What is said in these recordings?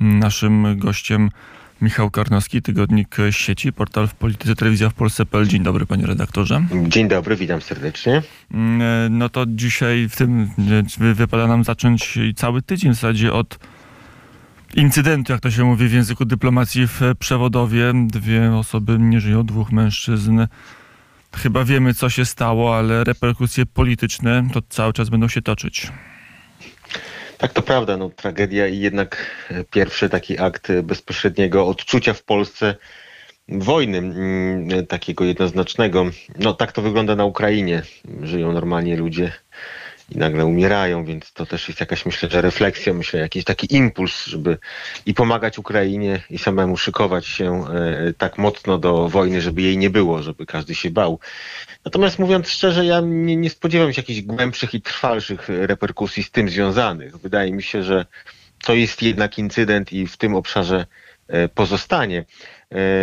Naszym gościem Michał Karnowski, Tygodnik Sieci, portal w Polityce, Telewizja w Polsce.pl. Dzień dobry, panie redaktorze. Dzień dobry, witam serdecznie. No to dzisiaj w tym wypada nam zacząć cały tydzień w zasadzie od incydentu, jak to się mówi w języku dyplomacji w Przewodowie. Dwie osoby nie żyją, dwóch mężczyzn. Chyba wiemy, co się stało, ale reperkusje polityczne to cały czas będą się toczyć. Tak, to prawda, no, tragedia i jednak pierwszy taki akt bezpośredniego odczucia w Polsce wojny, mm, takiego jednoznacznego. No tak to wygląda na Ukrainie. Żyją normalnie ludzie i nagle umierają, więc to też jest jakaś, myślę, że refleksja, myślę, jakiś taki impuls, żeby i pomagać Ukrainie i samemu szykować się e, tak mocno do wojny, żeby jej nie było, żeby każdy się bał. Natomiast mówiąc szczerze, ja nie, nie spodziewam się jakichś głębszych i trwalszych reperkusji z tym związanych. Wydaje mi się, że to jest jednak incydent i w tym obszarze e, pozostanie.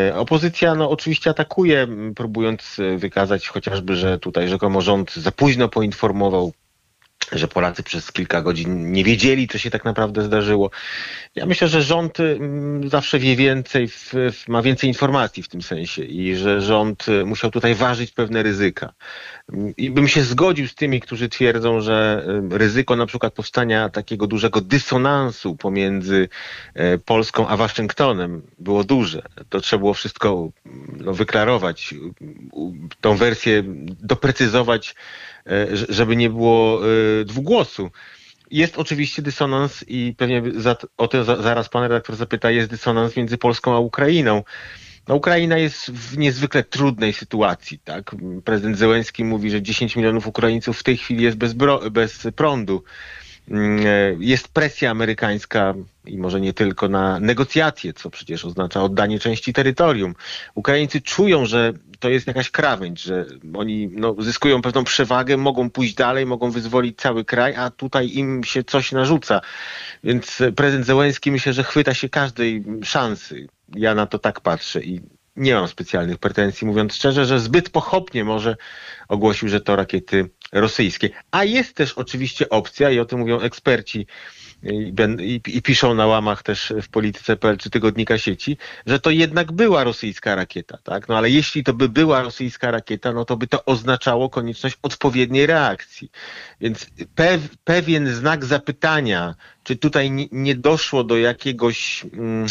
E, opozycja no, oczywiście atakuje, próbując wykazać chociażby, że tutaj rzekomo rząd za późno poinformował że Polacy przez kilka godzin nie wiedzieli, co się tak naprawdę zdarzyło. Ja myślę, że rząd mm, zawsze wie więcej, ma więcej informacji w tym sensie i że rząd y, musiał tutaj ważyć pewne ryzyka. I bym się zgodził z tymi, którzy twierdzą, że y, ryzyko na przykład powstania takiego dużego dysonansu pomiędzy y, Polską a Waszyngtonem było duże. To trzeba było wszystko no, wyklarować, tą wersję doprecyzować żeby nie było e, dwugłosu. Jest oczywiście dysonans i pewnie za, o to zaraz pan redaktor zapyta, jest dysonans między Polską a Ukrainą. No, Ukraina jest w niezwykle trudnej sytuacji. Tak? Prezydent Zełenski mówi, że 10 milionów Ukraińców w tej chwili jest bez, bez prądu. Mm, e, jest presja amerykańska i może nie tylko na negocjacje, co przecież oznacza oddanie części terytorium. Ukraińcy czują, że to jest jakaś krawędź, że oni no, zyskują pewną przewagę, mogą pójść dalej, mogą wyzwolić cały kraj, a tutaj im się coś narzuca. Więc prezydent Zełenski myślę, że chwyta się każdej szansy. Ja na to tak patrzę i nie mam specjalnych pretensji, mówiąc szczerze, że zbyt pochopnie może ogłosił, że to rakiety rosyjskie. A jest też oczywiście opcja, i o tym mówią eksperci, i, piszą na łamach też w polityce.pl czy tygodnika sieci, że to jednak była rosyjska rakieta, tak? No ale jeśli to by była rosyjska rakieta, no to by to oznaczało konieczność odpowiedniej reakcji. Więc pew, pewien znak zapytania, czy tutaj nie, doszło do jakiegoś mm,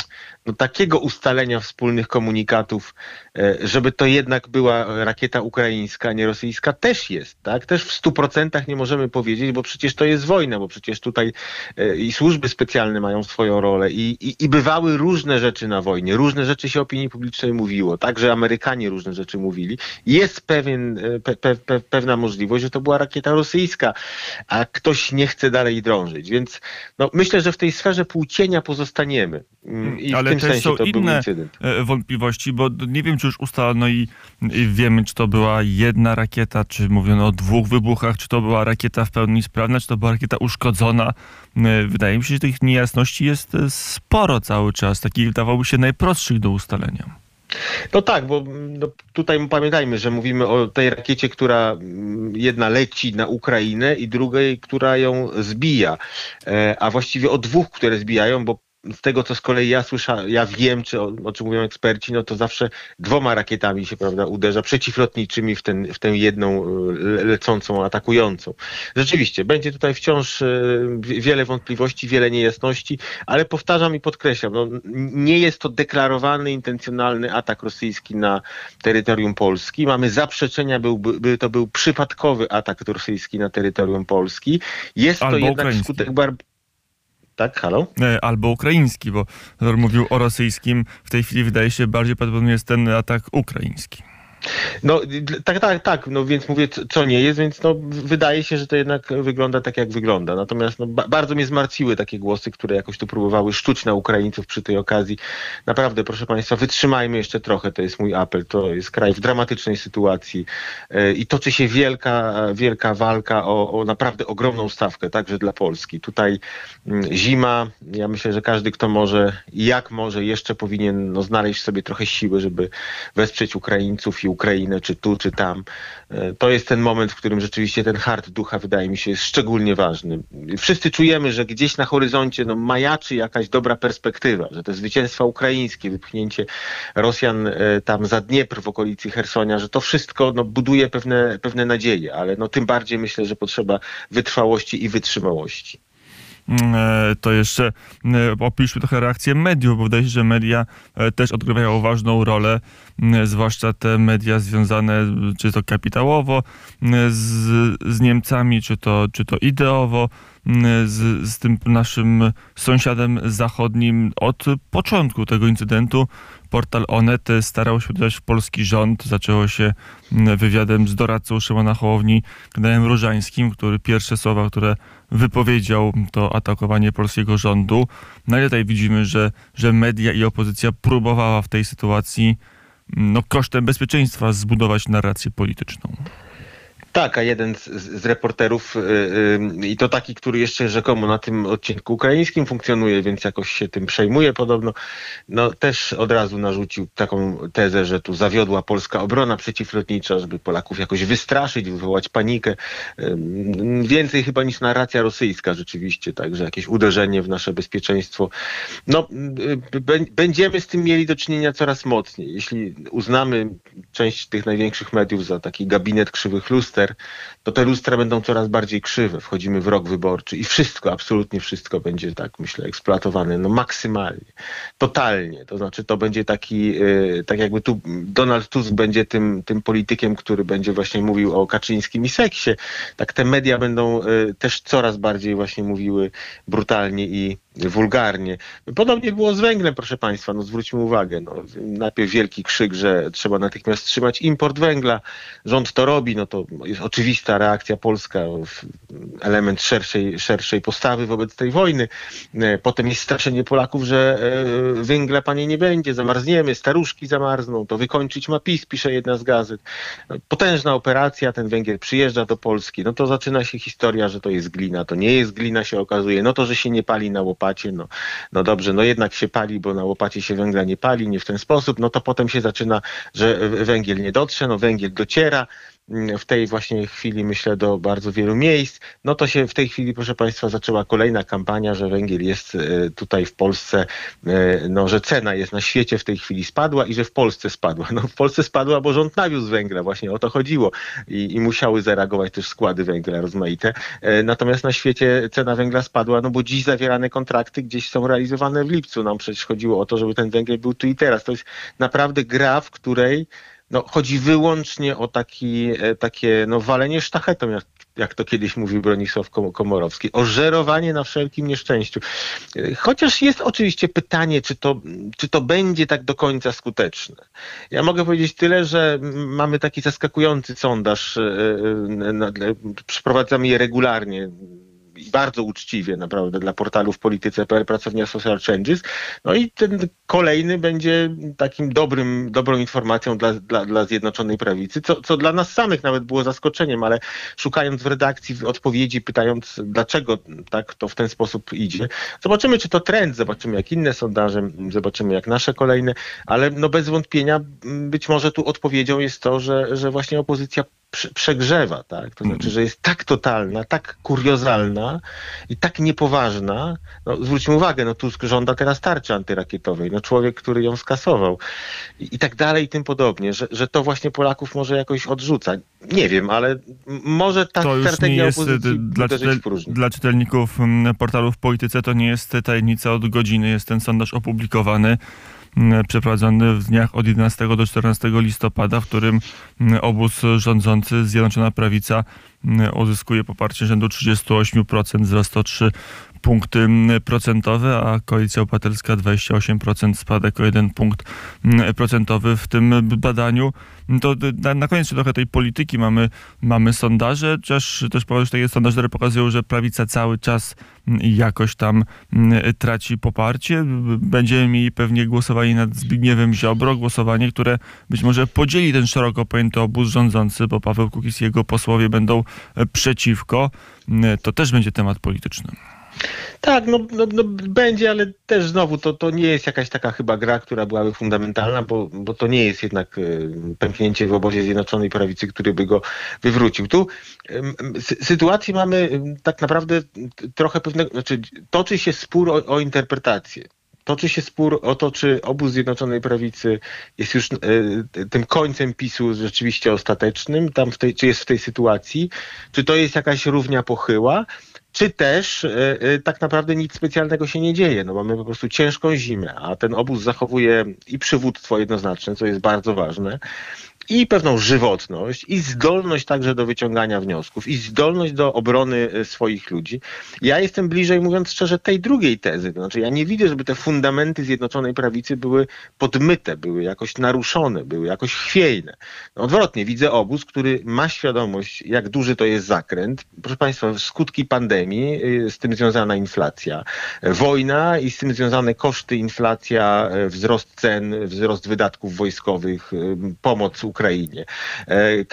no, takiego ustalenia wspólnych komunikatów, e, żeby to jednak była rakieta ukraińska, nie rosyjska, też jest, tak? Też w stu procentach nie możemy powiedzieć, bo przecież to jest wojna, bo przecież tutaj e, i służby specjalne mają swoją rolę i, i, i bywały różne rzeczy na wojnie, różne rzeczy się opinii publicznej mówiło, także Amerykanie różne rzeczy mówili. Jest pewien, e, pe, pe, pe, pewna możliwość, że to była rakieta rosyjska, a ktoś nie chce dalej drążyć, więc no, myślę, że w tej sferze płcienia pozostaniemy. Mm, I Ale też są inne e, wątpliwości, bo nie wiem, czy już ustalono i, i wiemy, czy to była jedna rakieta, czy mówiono o dwóch wybuchach, czy to była rakieta w pełni sprawna, czy to była rakieta uszkodzona. E, wydaje mi się, że tych niejasności jest e, sporo cały czas, takich wydawałoby się najprostszych do ustalenia. No tak, bo no, tutaj pamiętajmy, że mówimy o tej rakiecie, która mm, jedna leci na Ukrainę i drugiej, która ją zbija. A właściwie o dwóch, które zbijają, bo z tego, co z kolei ja słyszałem, ja wiem, czy o, o, czym mówią eksperci, no to zawsze dwoma rakietami się, prawda, uderza, przeciwlotniczymi w, ten, w tę jedną e, lecącą, atakującą. Rzeczywiście, będzie tutaj wciąż e, wiele wątpliwości, wiele niejasności, ale powtarzam i podkreślam, no, nie jest to deklarowany, intencjonalny atak rosyjski na terytorium Polski. Mamy zaprzeczenia, byłby, by to był przypadkowy atak rosyjski na terytorium Polski. Jest Albo to jednak ukraiński. skutek bar tak, halo? E, albo ukraiński, bo mówił o rosyjskim. W tej chwili wydaje się bardziej prawdopodobnie jest ten atak ukraiński. No tak, tak, tak, no więc mówię, co nie jest, więc no wydaje się, że to jednak wygląda tak, jak wygląda. Natomiast no, ba bardzo mnie zmartwiły takie głosy, które jakoś tu próbowały szczuć na Ukraińców przy tej okazji. Naprawdę, proszę Państwa, wytrzymajmy jeszcze trochę, to jest mój apel. To jest kraj w dramatycznej sytuacji yy, i toczy się wielka, wielka walka o, o naprawdę ogromną stawkę, także dla Polski. Tutaj yy, zima, ja myślę, że każdy, kto może jak może, jeszcze powinien no, znaleźć sobie trochę siły, żeby wesprzeć Ukraińców i Ukrainę, czy tu, czy tam. E, to jest ten moment, w którym rzeczywiście ten hart ducha, wydaje mi się, jest szczególnie ważny. Wszyscy czujemy, że gdzieś na horyzoncie no, majaczy jakaś dobra perspektywa, że te zwycięstwa ukraińskie, wypchnięcie Rosjan e, tam za Dniepr w okolicy Hersonia, że to wszystko no, buduje pewne, pewne nadzieje, ale no, tym bardziej myślę, że potrzeba wytrwałości i wytrzymałości. Mm, e, to jeszcze e, opiszmy trochę reakcję mediów, bo wydaje się, że media e, też odgrywają ważną rolę, mm, zwłaszcza te media związane czy to kapitałowo mm, z, z Niemcami, czy to, czy to ideowo z, z tym naszym sąsiadem zachodnim od początku tego incydentu. Portal Onet starał się uderzyć w polski rząd. Zaczęło się wywiadem z doradcą Szymona Hołowni, Gdajem Różańskim, który pierwsze słowa, które wypowiedział, to atakowanie polskiego rządu. No i tutaj widzimy, że, że media i opozycja próbowała w tej sytuacji no, kosztem bezpieczeństwa zbudować narrację polityczną. Tak, a jeden z, z reporterów yy, yy, i to taki, który jeszcze rzekomo na tym odcinku ukraińskim funkcjonuje, więc jakoś się tym przejmuje podobno, no też od razu narzucił taką tezę, że tu zawiodła polska obrona przeciwlotnicza, żeby Polaków jakoś wystraszyć, wywołać panikę. Yy, więcej chyba niż narracja rosyjska rzeczywiście, także jakieś uderzenie w nasze bezpieczeństwo. No, y, będziemy z tym mieli do czynienia coraz mocniej. Jeśli uznamy część tych największych mediów za taki gabinet krzywych luster, luster, to te lustra będą coraz bardziej krzywe. Wchodzimy w rok wyborczy i wszystko, absolutnie wszystko będzie tak, myślę, eksploatowane no maksymalnie, totalnie. To znaczy to będzie taki, yy, tak jakby tu Donald Tusk będzie tym, tym politykiem, który będzie właśnie mówił o Kaczyńskim i seksie. Tak te media będą yy, też coraz bardziej właśnie mówiły brutalnie i wulgarnie. Podobnie było z węglem, proszę Państwa, no zwróćmy uwagę. No, najpierw wielki krzyk, że trzeba natychmiast wstrzymać import węgla. Rząd to robi, no to jest oczywista reakcja polska, element szerszej, szerszej postawy wobec tej wojny. Potem jest straszenie Polaków, że e, węgla panie nie będzie, zamarzniemy, staruszki zamarzną, to wykończyć ma PiS, pisze jedna z gazet. Potężna operacja, ten węgiel przyjeżdża do Polski, no to zaczyna się historia, że to jest glina, to nie jest glina się okazuje, no to, że się nie pali na łopacie, no, no dobrze, no jednak się pali, bo na łopacie się węgla nie pali, nie w ten sposób, no to potem się zaczyna, że węgiel nie dotrze, no węgiel dociera, w tej właśnie chwili, myślę, do bardzo wielu miejsc, no to się w tej chwili, proszę Państwa, zaczęła kolejna kampania, że węgiel jest e, tutaj w Polsce, e, no, że cena jest na świecie w tej chwili spadła i że w Polsce spadła. No w Polsce spadła, bo rząd nawiózł węgla, właśnie o to chodziło i, i musiały zareagować też składy węgla rozmaite. E, natomiast na świecie cena węgla spadła, no bo dziś zawierane kontrakty gdzieś są realizowane w lipcu. Nam przecież chodziło o to, żeby ten węgiel był tu i teraz. To jest naprawdę gra, w której no, chodzi wyłącznie o taki, e, takie no, walenie sztachetą, jak, jak to kiedyś mówił Bronisław Komorowski, o żerowanie na wszelkim nieszczęściu. E, chociaż jest oczywiście pytanie, czy to, czy to będzie tak do końca skuteczne. Ja mogę powiedzieć tyle, że mamy taki zaskakujący sondaż, e, przeprowadzamy je regularnie bardzo uczciwie naprawdę dla portalu w polityce.pl pracownia Social Changes. No i ten kolejny będzie takim dobrym, dobrą informacją dla, dla, dla Zjednoczonej Prawicy, co, co dla nas samych nawet było zaskoczeniem, ale szukając w redakcji odpowiedzi, pytając dlaczego tak to w ten sposób idzie, zobaczymy czy to trend, zobaczymy jak inne sondaże, zobaczymy jak nasze kolejne, ale no bez wątpienia być może tu odpowiedzią jest to, że, że właśnie opozycja przegrzewa, tak? To znaczy, że jest tak totalna, tak kuriozalna i tak niepoważna. No, zwróćmy uwagę, no Tusk żąda teraz tarczy antyrakietowej, no człowiek, który ją skasował i, i tak dalej i tym podobnie, że, że to właśnie Polaków może jakoś odrzuca. Nie wiem, ale może ta to strategia jest opozycji dla, czytel, dla czytelników portalu w polityce to nie jest tajemnica od godziny, jest ten sondaż opublikowany przeprowadzony w dniach od 11 do 14 listopada, w którym obóz rządzący Zjednoczona Prawica uzyskuje poparcie rzędu 38%, wzrost o 3 punkty procentowe, a Koalicja Obywatelska 28%, spadek o 1 punkt procentowy w tym badaniu. To na, na koniec trochę tej polityki mamy, mamy sondaże, też, też takie sondaże, które pokazują, że prawica cały czas jakoś tam traci poparcie. Będziemy mieli pewnie głosowanie nad Zbigniewem Ziobro, głosowanie, które być może podzieli ten szeroko pojęty obóz rządzący, bo Paweł Kukiz i jego posłowie będą przeciwko. To też będzie temat polityczny. Tak, no, no, no, będzie, ale też znowu to, to nie jest jakaś taka chyba gra, która byłaby fundamentalna, bo, bo to nie jest jednak y, pęknięcie w obozie Zjednoczonej Prawicy, który by go wywrócił. Tu sytuację mamy tak naprawdę trochę pewnego, znaczy toczy się spór o, o interpretację toczy się spór o to, czy obóz Zjednoczonej Prawicy jest już y, tym końcem PiSu rzeczywiście ostatecznym, tam tej, czy jest w tej sytuacji, czy to jest jakaś równia pochyła, czy też y, y, tak naprawdę nic specjalnego się nie dzieje. No mamy po prostu ciężką zimę, a ten obóz zachowuje i przywództwo jednoznaczne, co jest bardzo ważne, i pewną żywotność, i zdolność także do wyciągania wniosków, i zdolność do obrony e, swoich ludzi. Ja jestem bliżej, mówiąc szczerze, tej drugiej tezy. To znaczy, ja nie widzę, żeby te fundamenty Zjednoczonej Prawicy były podmyte, były jakoś naruszone, były jakoś chwiejne. No, odwrotnie, widzę obóz, który ma świadomość, jak duży to jest zakręt. Proszę Państwa, skutki pandemii, e, z tym związana inflacja, e, wojna i z tym związane koszty, inflacja, wzrost cen, wzrost wydatków wojskowych, pomoc Ukrainie, Ukrainie,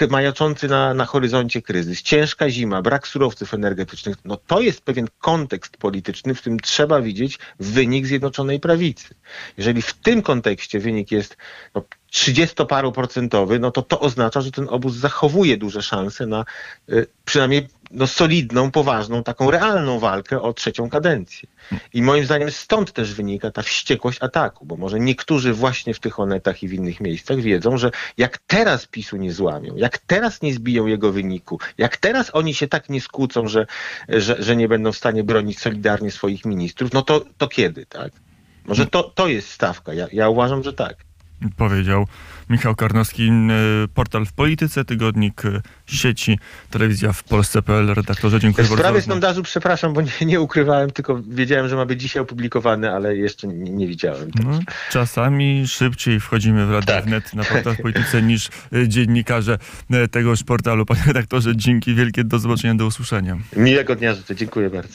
e, majaczący na, na horyzoncie kryzys, ciężka zima, brak surowców energetycznych, no to jest pewien kontekst polityczny, w którym trzeba widzieć wynik Zjednoczonej Prawicy. Jeżeli w tym kontekście wynik jest no, 30-paroprocentowy, no to to oznacza, że ten obóz zachowuje duże szanse na y, przynajmniej no, solidną, poważną, taką realną walkę o trzecią kadencję. I moim zdaniem stąd też wynika ta wściekłość ataku, bo może niektórzy właśnie w tych onetach i w innych miejscach wiedzą, że jak teraz PiSu nie złamią, jak teraz nie zbiją jego wyniku, jak teraz oni się tak nie skłócą, że, że, że nie będą w stanie bronić solidarnie swoich ministrów, no to, to kiedy, tak? Może to, to jest stawka. Ja, ja uważam, że tak powiedział Michał Karnowski, portal w polityce, tygodnik e, sieci, telewizja w Polsce.pl. Redaktorze, dziękuję w bardzo. W sprawie sondażu, przepraszam, bo nie, nie, ukrywałem, tylko wiedziałem, że ma być dzisiaj opublikowany, ale jeszcze nie, nie widziałem. No, czasami szybciej wchodzimy w Radę tak. Wnet na portal w polityce niż e, dziennikarze tegoż portalu. Panie redaktorze, dzięki wielkie, do zobaczenia, do usłyszenia. Miłego dnia życzę, dziękuję bardzo.